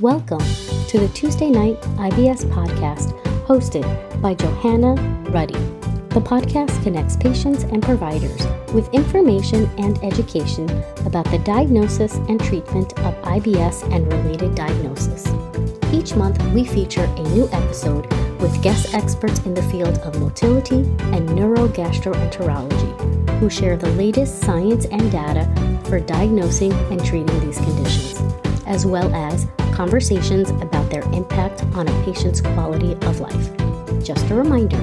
Welcome to the Tuesday Night IBS podcast hosted by Johannah Ruddy. The podcast connects patients and providers with information and education about the diagnosis and treatment of IBS and related diagnosis. Each month, we feature a new episode with guest experts in the field of motility and neurogastroenterology who share the latest science and data for diagnosing and treating these conditions, as well as conversations about their impact on a patient's quality of life. Just a reminder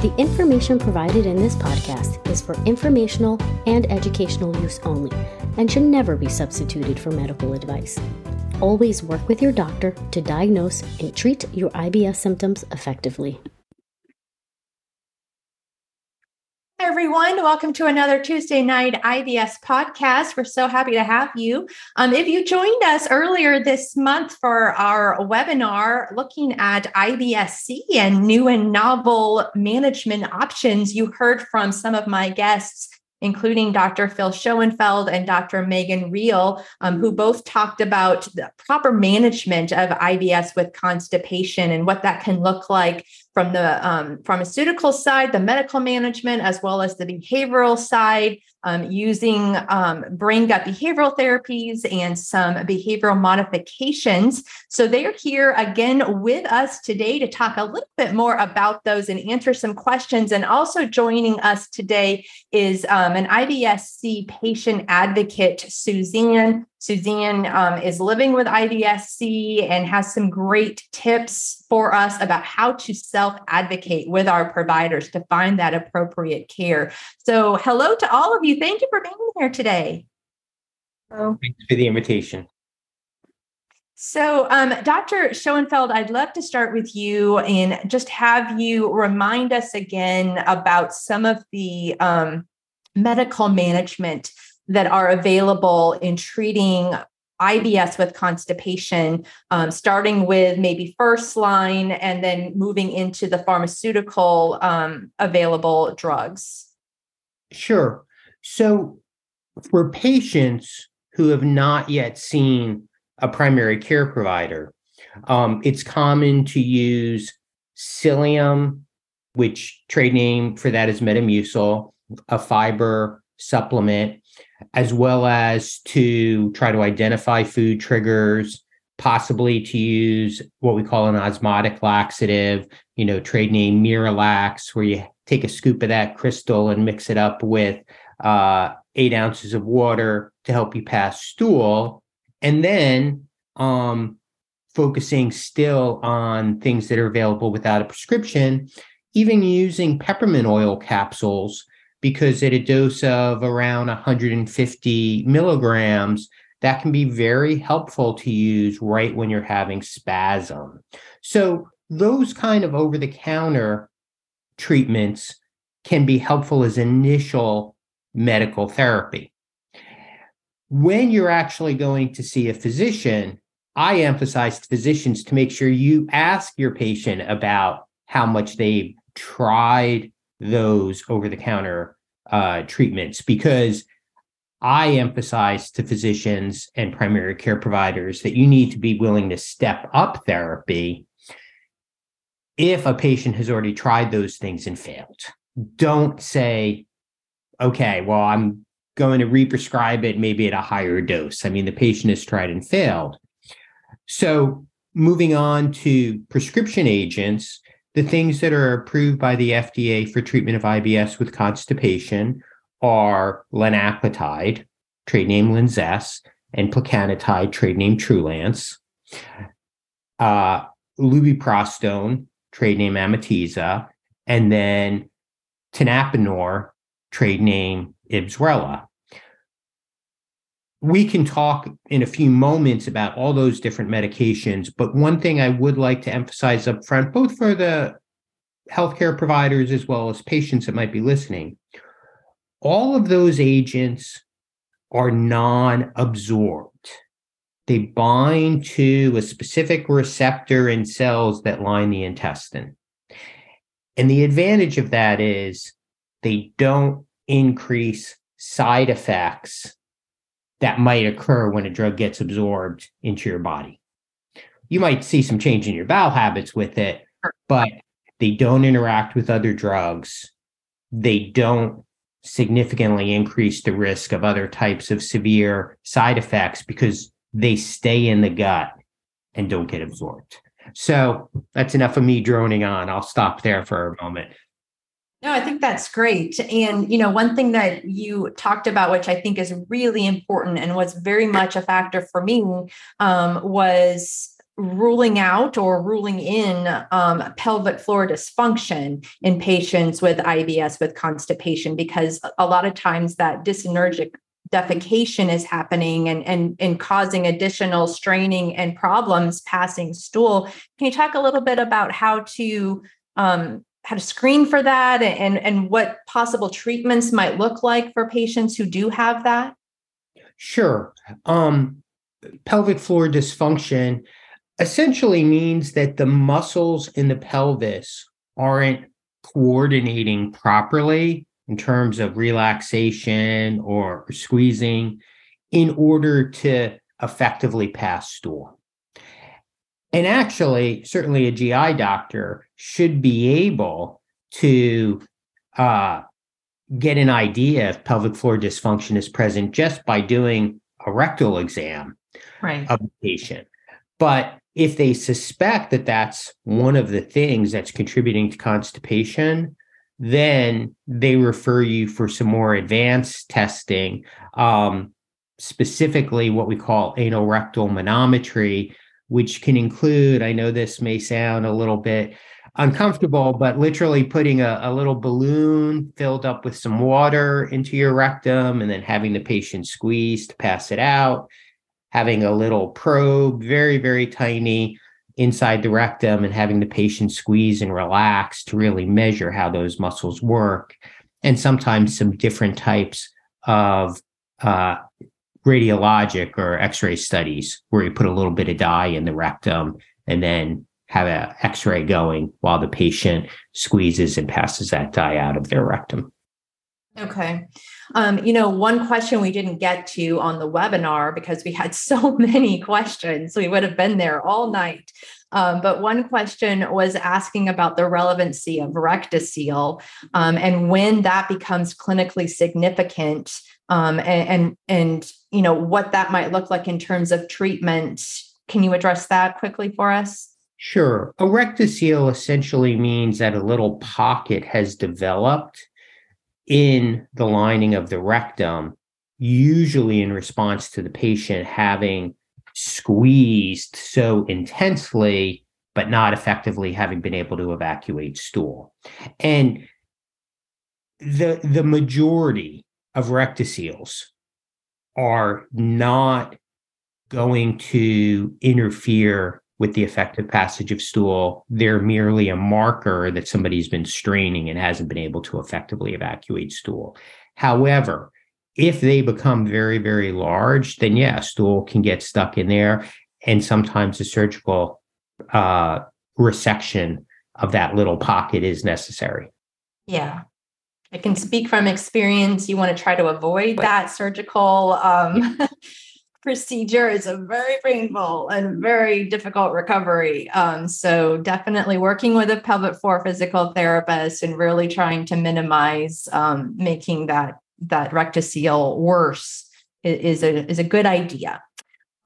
the information provided in this podcast is for informational and educational use only and should never be substituted for medical advice. Always work with your doctor to diagnose and treat your IBS symptoms effectively. Everyone. Welcome to another Tuesday night IBS podcast. We're so happy to have you. Um, if you joined us earlier this month for our webinar looking at IBS-C and new and novel management options, you heard from some of my guests including Dr. Phil Schoenfeld and Dr. Megan Riehl, um, who both talked about the proper management of IBS with constipation and what that can look like from the um, pharmaceutical side, the medical management, as well as the behavioral side, um, using um, brain gut behavioral therapies and some behavioral modifications. So they're here again with us today to talk a little bit more about those and answer some questions. And also joining us today is um, an IBS-C patient advocate, Suzanne Suzanne um, is living with IBS-C and has some great tips for us about how to self advocate with our providers to find that appropriate care. So, hello to all of you. Thank you for being here today. Oh. Thanks for the invitation. So, um, Dr. Schoenfeld, I'd love to start with you and just have you remind us again about some of the um, medical management that are available in treating IBS with constipation, um, starting with maybe first line and then moving into the pharmaceutical um, available drugs? Sure. So, for patients who have not yet seen a primary care provider, um, it's common to use psyllium, which trade name for that is Metamucil, a fiber supplement, as well as to try to identify food triggers, possibly to use what we call an osmotic laxative, you know, trade name Miralax, where you take a scoop of that crystal and mix it up with uh, eight ounces of water to help you pass stool. And then um, focusing still on things that are available without a prescription, even using peppermint oil capsules because at a dose of around 150 milligrams, that can be very helpful to use right when you're having spasm. So, those kind of over the counter treatments can be helpful as initial medical therapy. When you're actually going to see a physician, I emphasize to physicians to make sure you ask your patient about how much they've tried those over the counter uh, treatments because I emphasize to physicians and primary care providers that you need to be willing to step up therapy if a patient has already tried those things and failed. Don't say, okay, well, I'm going to represcribe it maybe at a higher dose. I mean, the patient has tried and failed. So, moving on to prescription agents, the things that are approved by the FDA for treatment of IBS with constipation are linaclotide, trade name Linzess, and plecanatide, trade name Trulance, uh, lubiprostone, trade name Amitiza, and then tenapanor, trade name Ibsrela we can talk in a few moments about all those different medications. But one thing I would like to emphasize up front, both for the healthcare providers as well as patients that might be listening, all of those agents are non absorbed. They bind to a specific receptor in cells that line the intestine. And the advantage of that is they don't increase side effects that might occur when a drug gets absorbed into your body. you might see some change in your bowel habits with it, but they don't interact with other drugs. They don't significantly increase the risk of other types of severe side effects because they stay in the gut and don't get absorbed. So that's enough of me droning on. I'll stop there for a moment. No, I think that's great. And, you know, one thing that you talked about, which I think is really important and was very much a factor for me, um, was ruling out or ruling in um, pelvic floor dysfunction in patients with IBS with constipation, because a lot of times that dyssynergic defecation is happening and, and, and causing additional straining and problems passing stool. Can you talk a little bit about how to um, how to screen for that and, and what possible treatments might look like for patients who do have that? Sure. Um, pelvic floor dysfunction essentially means that the muscles in the pelvis aren't coordinating properly in terms of relaxation or squeezing in order to effectively pass stool. And actually, certainly a GI doctor should be able to uh, get an idea if pelvic floor dysfunction is present just by doing a rectal exam right. of the patient. But if they suspect that that's one of the things that's contributing to constipation, then they refer you for some more advanced testing, um, specifically what we call anorectal manometry, which can include, I know this may sound a little bit uncomfortable, but literally putting a, a little balloon filled up with some water into your rectum and then having the patient squeeze to pass it out having a little probe, very, very tiny inside the rectum, and having the patient squeeze and relax to really measure how those muscles work. And sometimes some different types of uh, radiologic or x ray studies where you put a little bit of dye in the rectum and then have an x ray going while the patient squeezes and passes that dye out of their rectum. Okay. Um, you know, one question we didn't get to on the webinar because we had so many questions, we would have been there all night. Um, but one question was asking about the relevancy of rectocele um, and when that becomes clinically significant, um, and, and and you know what that might look like in terms of treatment. Can you address that quickly for us? Sure. A rectocele essentially means that a little pocket has developed in the lining of the rectum, usually in response to the patient having squeezed so intensely, but not effectively having been able to evacuate stool. And the, the majority of rectoceles are not going to interfere with the effective passage of stool. They're merely a marker that somebody's been straining and hasn't been able to effectively evacuate stool. However, if they become very, very large, then yeah, stool can get stuck in there. And sometimes a surgical uh, resection of that little pocket is necessary. Yeah. I can speak from experience. You want to try to avoid that surgical um, procedure is a very painful and very difficult recovery. Um, so definitely working with a pelvic floor physical therapist and really trying to minimize um, making that that rectocele worse is a is a good idea.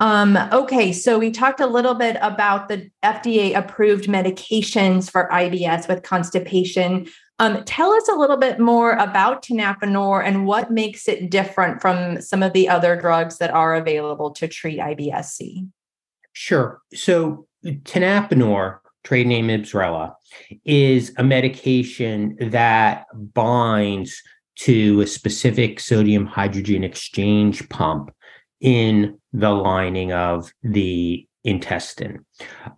Um, okay, so we talked a little bit about the FDA approved medications for IBS with constipation. Um, tell us a little bit more about tenapanor and what makes it different from some of the other drugs that are available to treat IBS-C. Sure. So tenapanor, trade name Ibsrela, is a medication that binds to a specific sodium hydrogen exchange pump in the lining of the intestine.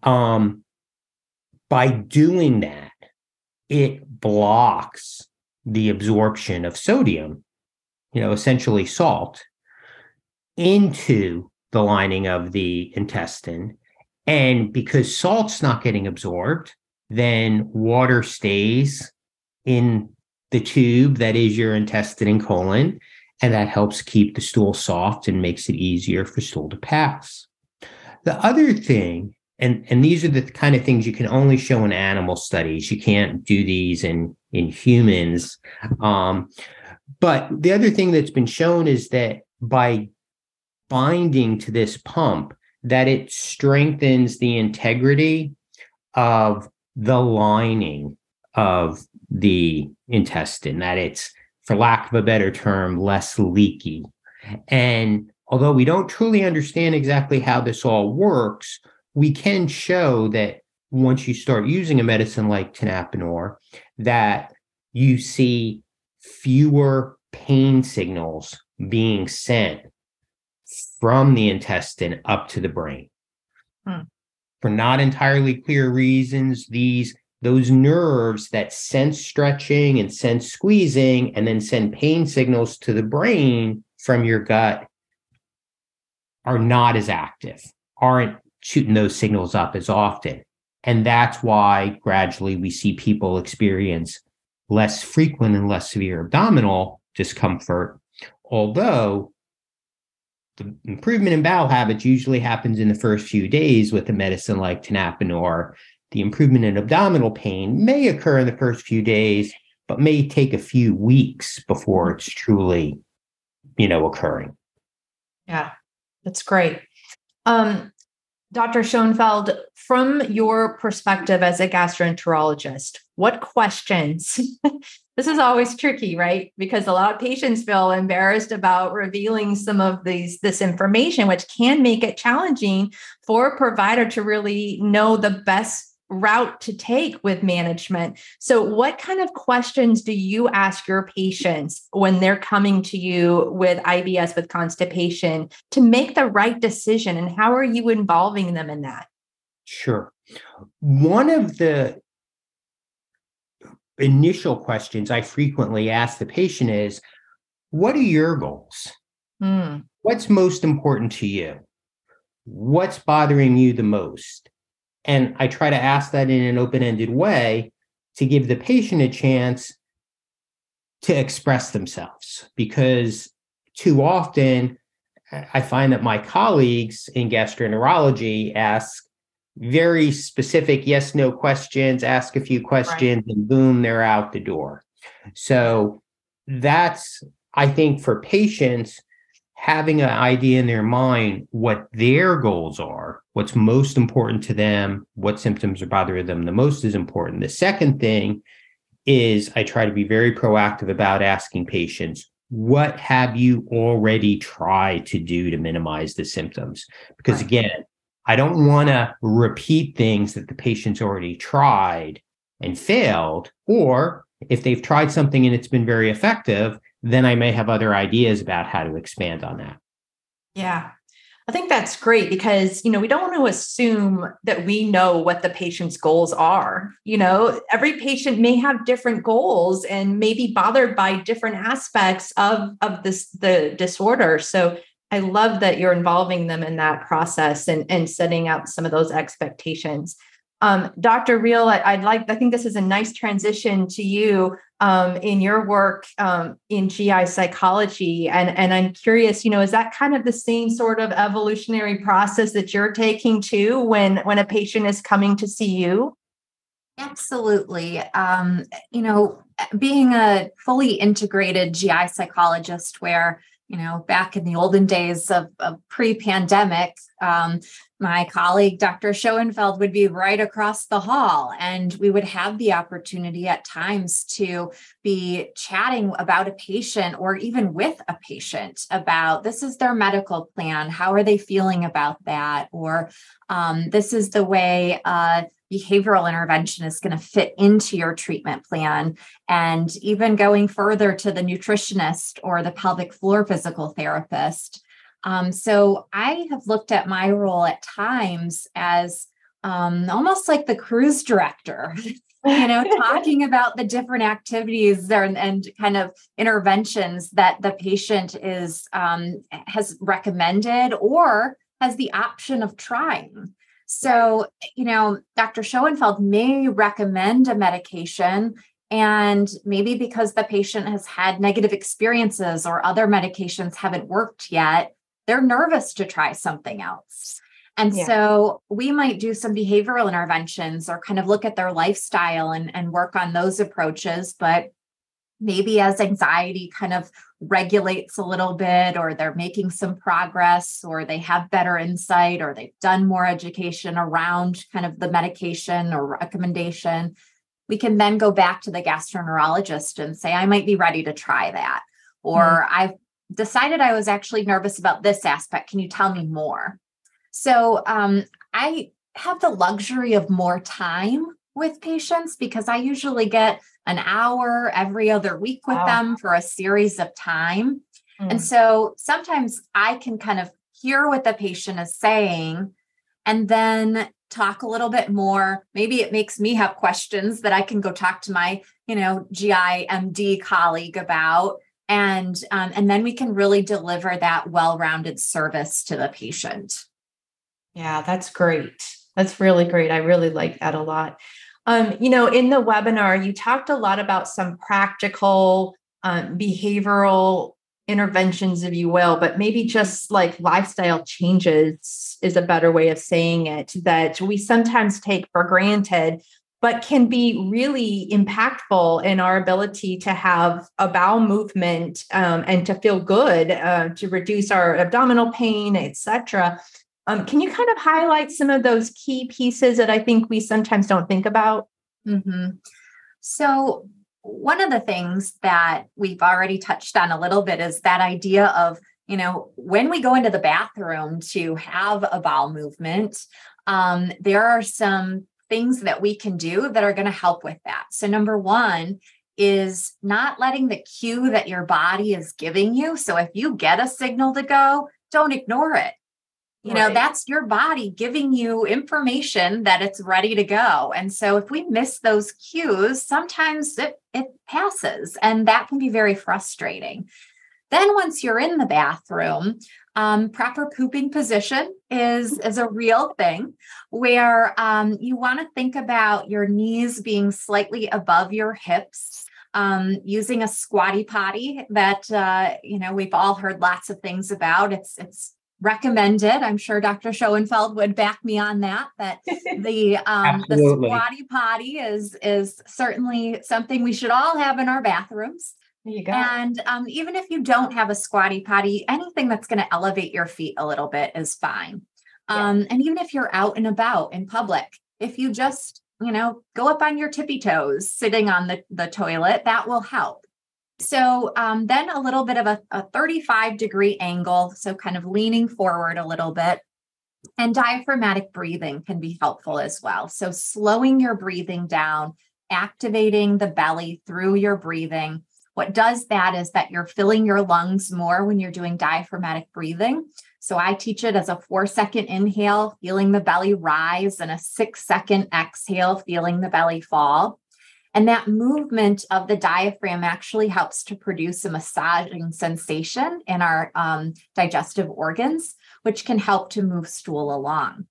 Um, by doing that, it blocks the absorption of sodium, you know, essentially salt, into the lining of the intestine. And because salt's not getting absorbed, then water stays in the tube that is your intestine and colon. And that helps keep the stool soft and makes it easier for stool to pass. The other thing and and these are the kind of things you can only show in animal studies. You can't do these in in humans. Um, but the other thing that's been shown is that by binding to this pump that it strengthens the integrity of the lining of the intestine that it's for lack of a better term less leaky. And although we don't truly understand exactly how this all works we can show that once you start using a medicine like tenapanor, that you see fewer pain signals being sent from the intestine up to the brain. Hmm. For not entirely clear reasons, these those nerves that sense stretching and sense squeezing and then send pain signals to the brain from your gut are not as active, aren't shooting those signals up as often. And that's why gradually we see people experience less frequent and less severe abdominal discomfort, although the improvement in bowel habits usually happens in the first few days with a medicine like tenapanor. The improvement in abdominal pain may occur in the first few days, but may take a few weeks before it's truly, you know, occurring. Yeah, that's great. Um, Dr. Schoenfeld, from your perspective as a gastroenterologist, what questions? this is always tricky, right? Because a lot of patients feel embarrassed about revealing some of these this information, which can make it challenging for a provider to really know the best route to take with management. So, what kind of questions do you ask your patients when they're coming to you with IBS with constipation to make the right decision? And how are you involving them in that? Sure. One of the initial questions I frequently ask the patient is What are your goals? Hmm. What's most important to you? What's bothering you the most? And I try to ask that in an open ended way to give the patient a chance to express themselves because too often I find that my colleagues in gastroenterology ask very specific yes no questions, ask a few questions, right. and boom, they're out the door. So that's, I think, for patients, having an idea in their mind what their goals are, what's most important to them, what symptoms are bothering them the most is important. The second thing is I try to be very proactive about asking patients, what have you already tried to do to minimize the symptoms? Because again, I don't want to repeat things that the patient's already tried and failed, or if they've tried something and it's been very effective, then I may have other ideas about how to expand on that. Yeah. I think that's great because, you know, we don't want to assume that we know what the patient's goals are. You know, every patient may have different goals and may be bothered by different aspects of, of this the disorder. So I love that you're involving them in that process and, and setting out some of those expectations. Um, Dr. Riehl, I, would like, I think this is a nice transition to you um, in your work um, in GI psychology. And, and I'm curious, you know, is that kind of the same sort of evolutionary process that you're taking too when, when a patient is coming to see you? Absolutely. Um, you know, being a fully integrated GI psychologist where you know, back in the olden days of, of pre pandemic, um, my colleague, Dr. Schoenfeld, would be right across the hall, and we would have the opportunity at times to be chatting about a patient or even with a patient about this is their medical plan. How are they feeling about that? Or um, this is the way uh, behavioral intervention is going to fit into your treatment plan. And even going further to the nutritionist or the pelvic floor physical therapist. Um, so i have looked at my role at times as um, almost like the cruise director you know talking about the different activities there and, and, kind of interventions that the patient is um, has recommended or has the option of trying so, you know, Dr. Schoenfeld may recommend a medication, and maybe because the patient has had negative experiences or other medications haven't worked yet, they're nervous to try something else. And yeah. so we might do some behavioral interventions or kind of look at their lifestyle and, and work on those approaches. But maybe as anxiety kind of regulates a little bit, or they're making some progress, or they have better insight, or they've done more education around kind of the medication or recommendation, we can then go back to the gastroenterologist and say, I might be ready to try that. Or mm-hmm. I've decided I was actually nervous about this aspect. Can you tell me more? So um, I have the luxury of more time with patients because I usually get an hour every other week with wow. them for a series of time. Mm. And so sometimes I can kind of hear what the patient is saying and then talk a little bit more. Maybe it makes me have questions that I can go talk to my, you know, GI MD colleague about and um, and then we can really deliver that well-rounded service to the patient yeah that's great that's really great i really like that a lot um, you know in the webinar you talked a lot about some practical um, behavioral interventions if you will but maybe just like lifestyle changes is a better way of saying it that we sometimes take for granted but can be really impactful in our ability to have a bowel movement um, and to feel good, uh, to reduce our abdominal pain, etc. Um, can you kind of highlight some of those key pieces that I think we sometimes don't think about? Mm-hmm. So, one of the things that we've already touched on a little bit is that idea of you know when we go into the bathroom to have a bowel movement um, there are some things that we can do that are going to help with that. So, number one is not letting the cue that your body is giving you. So, if you get a signal to go, don't ignore it. You right. know, that's your body giving you information that it's ready to go. And so, if we miss those cues, sometimes it, it passes, and that can be very frustrating. Then, once you're in the bathroom, um, proper pooping position is, is a real thing where um, you want to think about your knees being slightly above your hips. Um, using a squatty potty that uh, you know we've all heard lots of things about. It's it's recommended. I'm sure Dr. Schoenfeld would back me on that. That the um, the squatty potty is is certainly something we should all have in our bathrooms. There you go. And um, even if you don't have a squatty potty, anything that's going to elevate your feet a little bit is fine. Um, yeah. And even if you're out and about in public, if you just, you know, go up on your tippy toes sitting on the, the toilet, that will help. So um, then a little bit of a, a 35 degree angle, so kind of leaning forward a little bit. And diaphragmatic breathing can be helpful as well. So slowing your breathing down, activating the belly through your breathing. What does that is that you're filling your lungs more when you're doing diaphragmatic breathing. So I teach it as a four second inhale, feeling the belly rise, and a six second exhale, feeling the belly fall. And that movement of the diaphragm actually helps to produce a massaging sensation in our um, digestive organs, which can help to move stool along.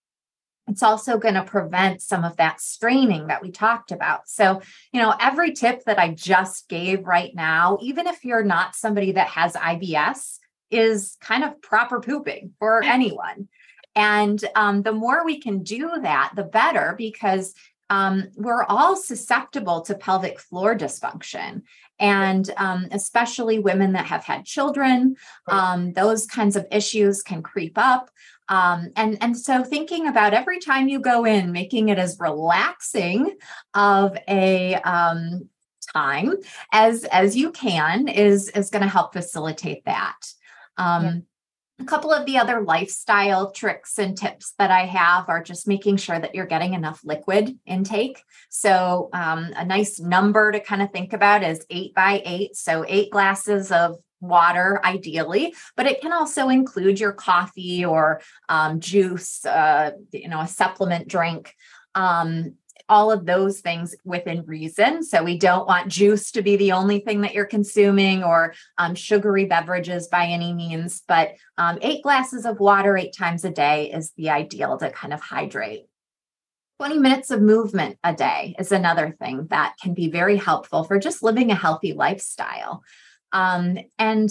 It's also going to prevent some of that straining that we talked about. So, you know, every tip that I just gave right now, even if you're not somebody that has IBS, is kind of proper pooping for anyone. And um, the more we can do that, the better, because um, we're all susceptible to pelvic floor dysfunction. And um, especially women that have had children, um, those kinds of issues can creep up. Um, and, and so thinking about every time you go in, making it as relaxing of a um, time as as you can is is going to help facilitate that um. A couple of the other lifestyle tricks and tips that I have are just making sure that you're getting enough liquid intake. So, um, a nice number to kind of think about is eight by eight. So, eight glasses of water ideally but it can also include your coffee or um, juice uh, you know a supplement drink um, all of those things within reason. So we don't want juice to be the only thing that you're consuming or um, sugary beverages by any means, but um, eight glasses of water eight times a day is the ideal to kind of hydrate. 20 minutes of movement a day is another thing that can be very helpful for just living a healthy lifestyle. Um, and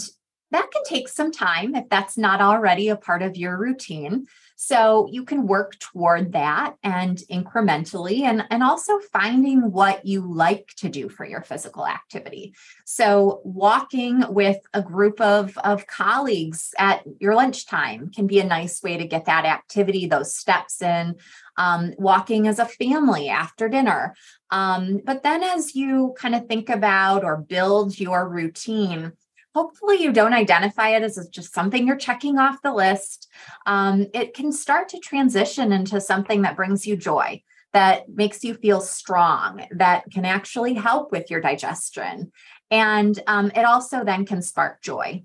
that can take some time if that's not already a part of your routine. So you can work toward that and incrementally and, and also finding what you like to do for your physical activity. So walking with a group of, of colleagues at your lunchtime can be a nice way to get that activity, those steps in. Um, walking as a family after dinner. Um, but then as you kind of think about or build your routine, hopefully you don't identify it as just something you're checking off the list. Um, it can start to transition into something that brings you joy, that makes you feel strong, that can actually help with your digestion. And um, it also then can spark joy.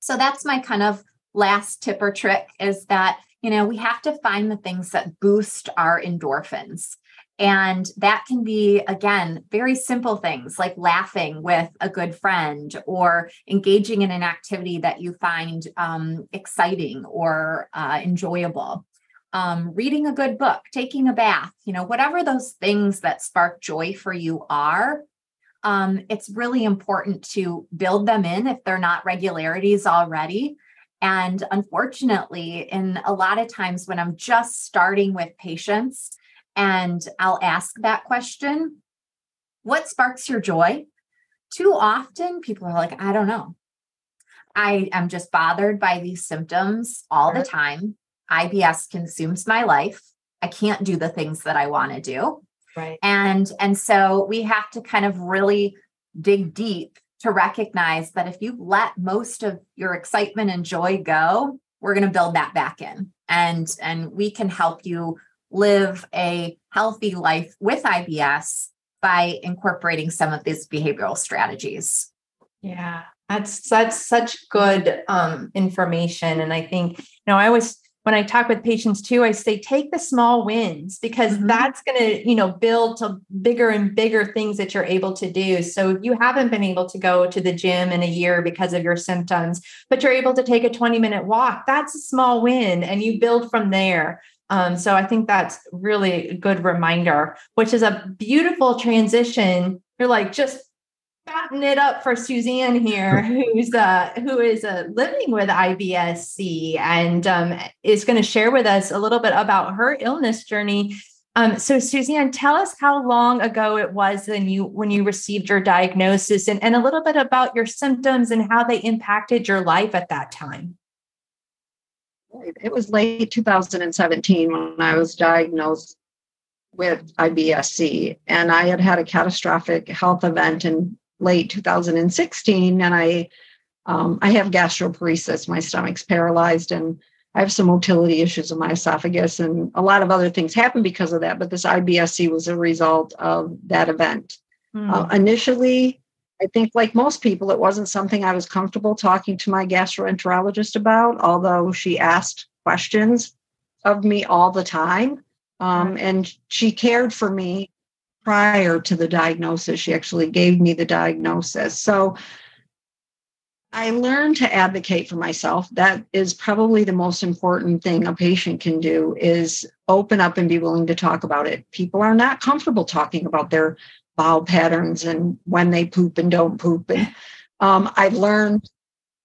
So that's my kind of last tip or trick is that, you know, we have to find the things that boost our endorphins. And that can be, again, very simple things like laughing with a good friend or engaging in an activity that you find um, exciting or uh, enjoyable. Um, reading a good book, taking a bath, you know, whatever those things that spark joy for you are, um, it's really important to build them in if they're not regularities already. And unfortunately, in a lot of times when I'm just starting with patients, and I'll ask that question What sparks your joy? Too often, people are like, I don't know. I am just bothered by these symptoms all the time. IBS consumes my life. I can't do the things that I want to do. Right. And and so we have to kind of really dig deep to recognize that if you let most of your excitement and joy go, we're going to build that back in. And and we can help you live a healthy life with IBS by incorporating some of these behavioral strategies. Yeah, that's that's such good um, information, and I think you know I always when I talk with patients too, I say take the small wins because mm-hmm. that's going to, you know, build to bigger and bigger things that you're able to do. So if you haven't been able to go to the gym in a year because of your symptoms, but you're able to take a 20 minute walk, that's a small win and you build from there. Um, so I think that's really a good reminder, which is a beautiful transition. You're like just fatten it up for Suzanne here, who's uh, who is uh, living with IBS-C and um, is going to share with us a little bit about her illness journey. Um, so Suzanne, tell us how long ago it was when you when you received your diagnosis and, and a little bit about your symptoms and how they impacted your life at that time it was late 2017 when I was diagnosed with IBS-C, and I had had a catastrophic health event in late 2016, and I um, I have gastroparesis. My stomach's paralyzed, and I have some motility issues in my esophagus, and a lot of other things happened because of that. But this IBS-C was a result of that event. Mm. Uh, initially, I think, like most people, it wasn't something I was comfortable talking to my gastroenterologist about, although she asked questions of me all the time. Um, and she cared for me prior to the diagnosis. She actually gave me the diagnosis. So I learned to advocate for myself. That is probably the most important thing a patient can do is open up and be willing to talk about it. People are not comfortable talking about their bowel patterns and when they poop and don't poop. And um, I've learned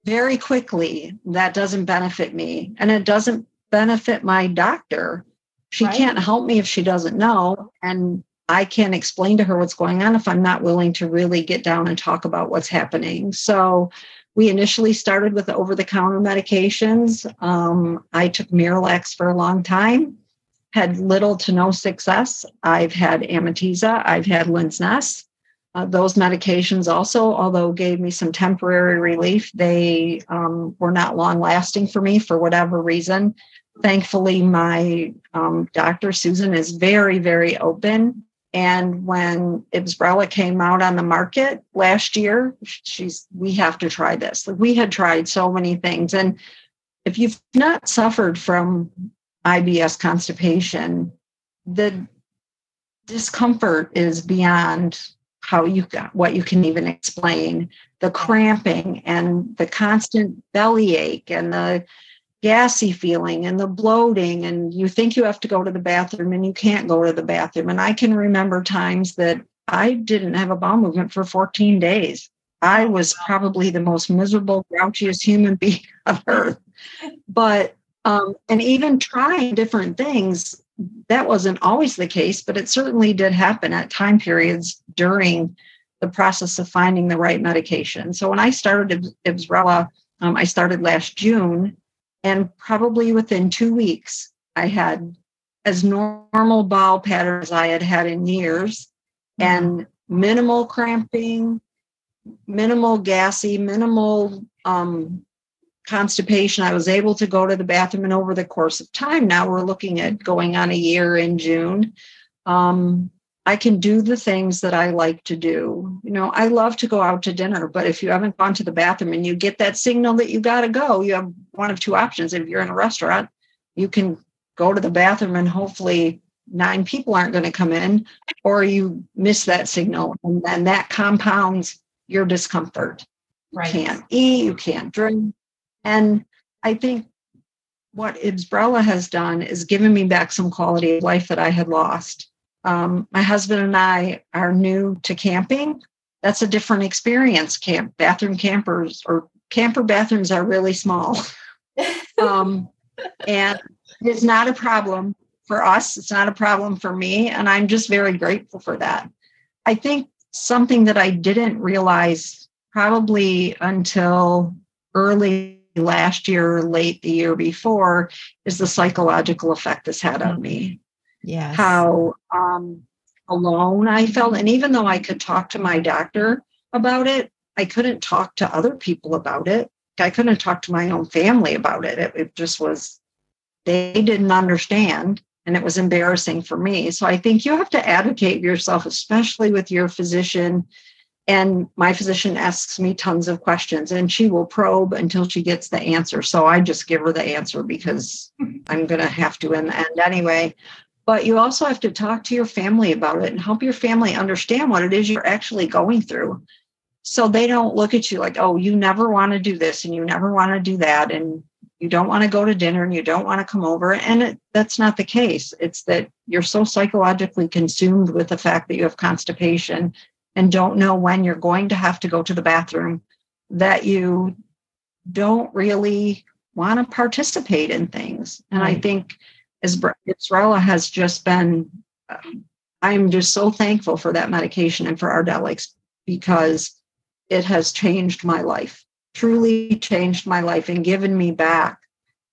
very quickly that doesn't benefit me and it doesn't benefit my doctor. She right. can't help me if she doesn't know. And I can't explain to her what's going on if I'm not willing to really get down and talk about what's happening. So we initially started with over the counter medications. Um, I took Miralax for a long time had little to no success. I've had Amitiza, I've had Linzess. Uh, those medications also, although gave me some temporary relief, they um, were not long lasting for me for whatever reason. Thankfully, my um, doctor, Susan, is very, very open. And when Ibsrela came out on the market last year, she's, we have to try this. Like we had tried so many things. And if you've not suffered from IBS constipation, the discomfort is beyond how you what you can even explain. The cramping and the constant bellyache and the gassy feeling and the bloating and you think you have to go to the bathroom and you can't go to the bathroom. And i can remember times that i didn't have a bowel movement for 14 days. I was probably the most miserable grouchiest human being on earth. But Um, and even trying different things, that wasn't always the case, but it certainly did happen at time periods during the process of finding the right medication. So when I started Ibsrela, um, I started last June, and probably within two weeks, I had as normal bowel patterns I had had in years, and minimal cramping, minimal gassy, minimal um, constipation. I was able to go to the bathroom, and over the course of time, now we're looking at going on a year in June. Um, I can do the things that I like to do. You know, I love to go out to dinner, but if you haven't gone to the bathroom and you get that signal that you got to go, you have one of two options. If you're in a restaurant, you can go to the bathroom and hopefully nine people aren't going to come in, or you miss that signal and then that compounds your discomfort. Right. You can't eat, you can't drink. And I think what Ibsrela has done is given me back some quality of life that I had lost. Um, my husband and I are new to camping. That's a different experience. Camp bathroom campers or camper bathrooms are really small. um, and it's not a problem for us. It's not a problem for me. And I'm just very grateful for that. I think something that I didn't realize probably until early last year or late the year before is the psychological effect this had on me. Yeah. How um, alone I felt. And even though I could talk to my doctor about it, I couldn't talk to other people about it. I couldn't talk to my own family about it. It, it just was, they didn't understand and it was embarrassing for me. So I think you have to advocate yourself, especially with your physician. And my physician asks me tons of questions and she will probe until she gets the answer. So I just give her the answer because I'm going to have to in the end anyway. But you also have to talk to your family about it and help your family understand what it is you're actually going through. So they don't look at you like, oh, you never want to do this and you never want to do that. And you don't want to go to dinner and you don't want to come over and it, that's not the case it's that you're so psychologically consumed with the fact that you have constipation and don't know when you're going to have to go to the bathroom that you don't really want to participate in things and right. i think as Ibsrela has just been um, i'm just so thankful for that medication and for Ardelyx because it has changed my life truly changed my life and given me back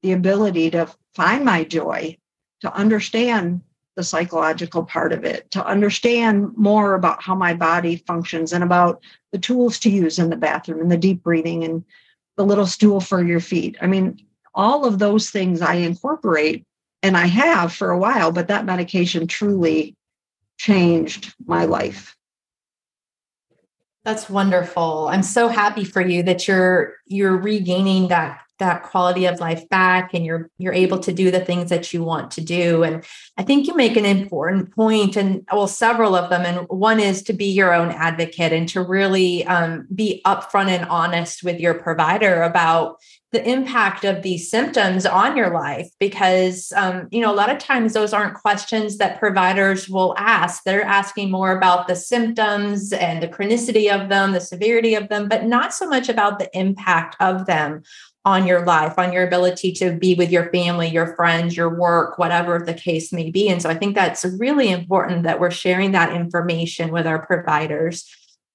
the ability to find my joy, to understand the psychological part of it, to understand more about how my body functions and about the tools to use in the bathroom and the deep breathing and the little stool for your feet. I mean, all of those things I incorporate and I have for a while, but that medication truly changed my life. That's wonderful. I'm so happy for you that you're you're regaining that that quality of life back and you're you're able to do the things that you want to do. And i think you make an important point and well several of them. And one is to be your own advocate and to really um, be upfront and honest with your provider about the impact of these symptoms on your life because um, you know a lot of times those aren't questions that providers will ask. They're asking more about the symptoms and the chronicity of them the severity of them but not so much about the impact of them on your life on your ability to be with your family your friends your work whatever the case may be and so i think that's really important that we're sharing that information with our providers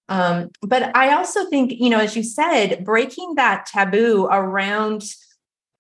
um, but I also think, you know, as you said, breaking that taboo around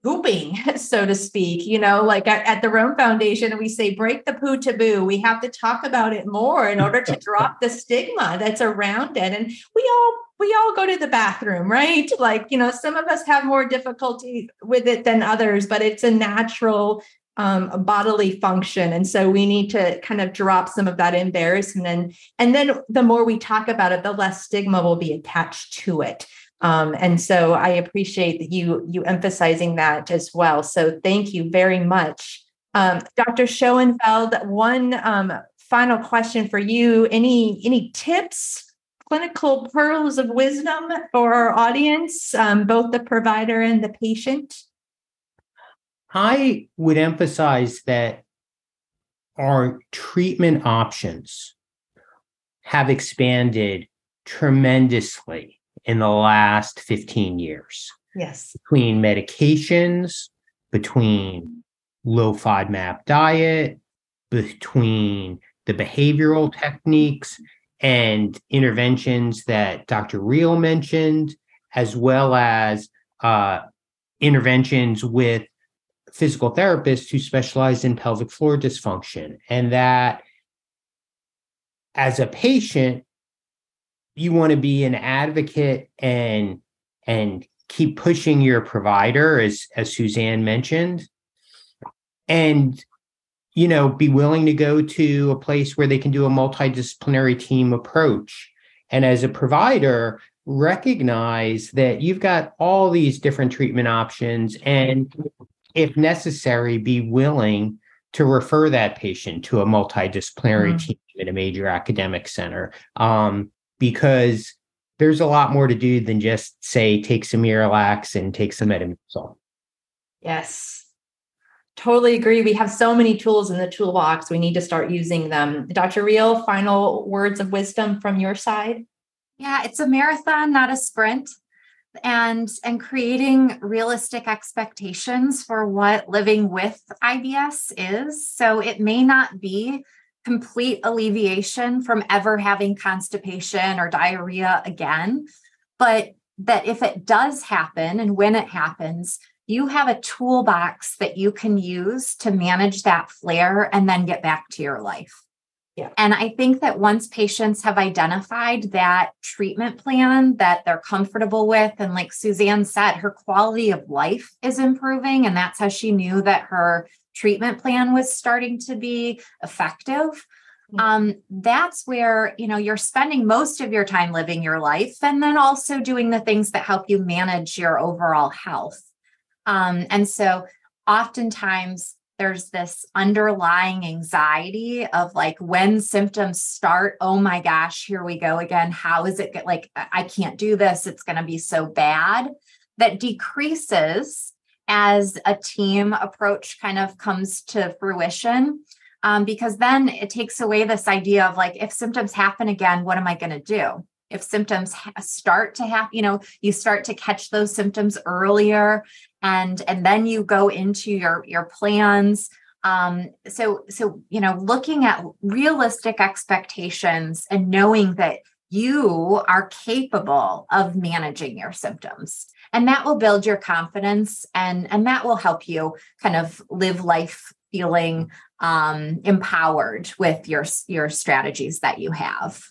pooping, so to speak, you know, like at, at the Rome Foundation, we say break the poo taboo. We have to talk about it more in order to drop the stigma that's around it. And we all we all go to the bathroom, right? Like, you know, some of us have more difficulty with it than others, but it's a natural um, bodily function. And so we need to kind of drop some of that embarrassment. And and then the more we talk about it the less stigma will be attached to it. Um, and so i appreciate that you you emphasizing that as well. So thank you very much. Um, dr schoenfeld one um, final question for you. Any any tips clinical pearls of wisdom for our audience um, both the provider and the patient I would emphasize that our treatment options have expanded tremendously in the last 15 years. Yes. Between medications, between low FODMAP diet, between the behavioral techniques and interventions that Dr. Riehl mentioned, as well as uh, interventions with physical therapists who specialize in pelvic floor dysfunction. And that as a patient, you want to be an advocate and and keep pushing your provider as as Suzanne mentioned and you know be willing to go to a place where they can do a multidisciplinary team approach and as a provider recognize that you've got all these different treatment options and if necessary be willing to refer that patient to a multidisciplinary mm. team at a major academic center um, because there's a lot more to do than just say take some Miralax and take some Metamucil. Yes, totally agree. We have so many tools in the toolbox. We need to start using them. Dr. Riehl, final words of wisdom from your side? Yeah, it's a marathon, not a sprint. And and creating realistic expectations for what living with IBS is. So it may not be complete alleviation from ever having constipation or diarrhea again. But that if it does happen and when it happens, you have a toolbox that you can use to manage that flare and then get back to your life. Yeah. And I think that once patients have identified that treatment plan that they're comfortable with, and like Suzanne said, her quality of life is improving. And that's how she knew that her treatment plan was starting to be effective mm-hmm. um, that's where you know you're spending most of your time living your life and then also doing the things that help you manage your overall health um, and so oftentimes there's this underlying anxiety of like when symptoms start oh my gosh here we go again how is it like i can't do this it's going to be so bad that decreases as a team approach kind of comes to fruition. Um, because then it takes away this idea of like, if symptoms happen again, what am I going to do? If symptoms start to happen, you know, you start to catch those symptoms earlier, and and then you go into your your plans. Um, so so you know, looking at realistic expectations and knowing that you are capable of managing your symptoms and that will build your confidence and and that will help you kind of live life feeling um, empowered with your your strategies that you have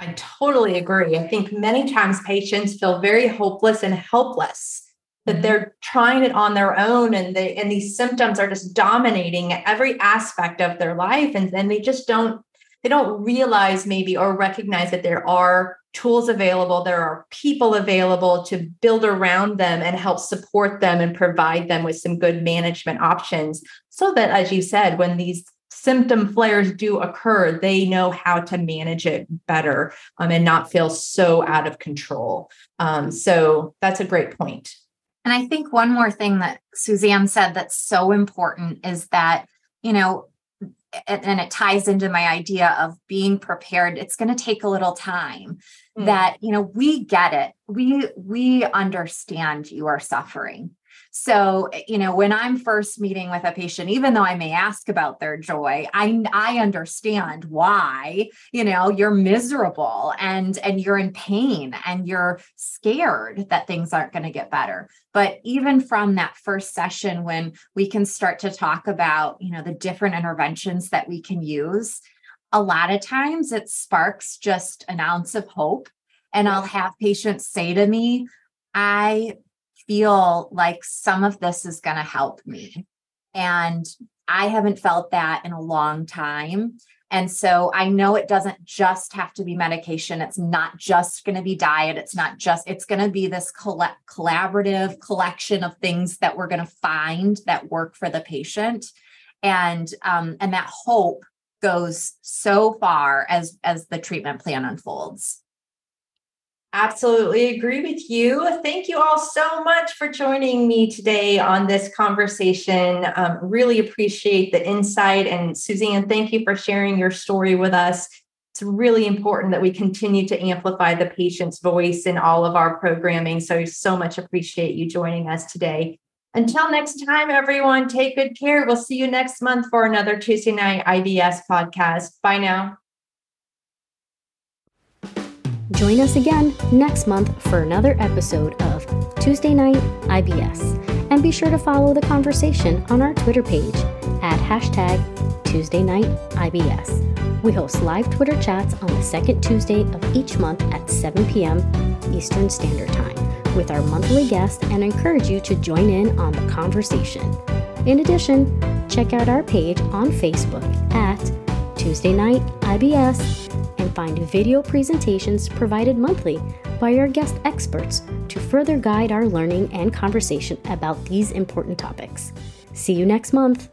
i totally agree i think many times patients feel very hopeless and helpless that mm-hmm. they're trying it on their own and they and these symptoms are just dominating every aspect of their life and then they just don't they don't realize maybe or recognize that there are tools available, there are people available to build around them and help support them and provide them with some good management options so that, as you said, when these symptom flares do occur, they know how to manage it better um, and not feel so out of control. Um, so that's a great point. And I think one more thing that Suzanne said that's so important is that, you know, and it ties into my idea of being prepared it's going to take a little time mm. that you know we get it we we understand you are suffering so, eh, you know, when I'm first meeting with a patient, even though I may ask about their joy, I I understand why, you know, you're miserable and and you're in pain and you're scared that things aren't going to get better. But even from that first session when we can start to talk about, you know, the different interventions that we can use, a lot of times it sparks just an ounce of hope and I'll have patients say to me, I feel like some of this is going to help me. And I haven't felt that in a long time. And so I know it doesn't just have to be medication. It's not just going to be diet. It's not just, it's going to be this coll- collaborative collection of things that we're going to find that work for the patient. And, um, and that hope goes so far as, as the treatment plan unfolds. Absolutely agree with you. Thank you all so much for joining me today on this conversation. Um, really appreciate the insight. And Suzanne, thank you for sharing your story with us. It's really important that we continue to amplify the patient's voice in all of our programming. So, so much appreciate you joining us today. Until next time, everyone, take good care. We'll see you next month for another Tuesday Night IBS podcast. Bye now. Join us again next month for another episode of Tuesday Night IBS. And be sure to follow the conversation on our Twitter page at hashtag Tuesday Night IBS. We host live Twitter chats on the second Tuesday of each month at 7 p.m. Eastern Standard Time with our monthly guest and encourage you to join in on the conversation. In addition, check out our page on Facebook at Tuesday Night IBS and find video presentations provided monthly by our guest experts to further guide our learning and conversation about these important topics. See you next month.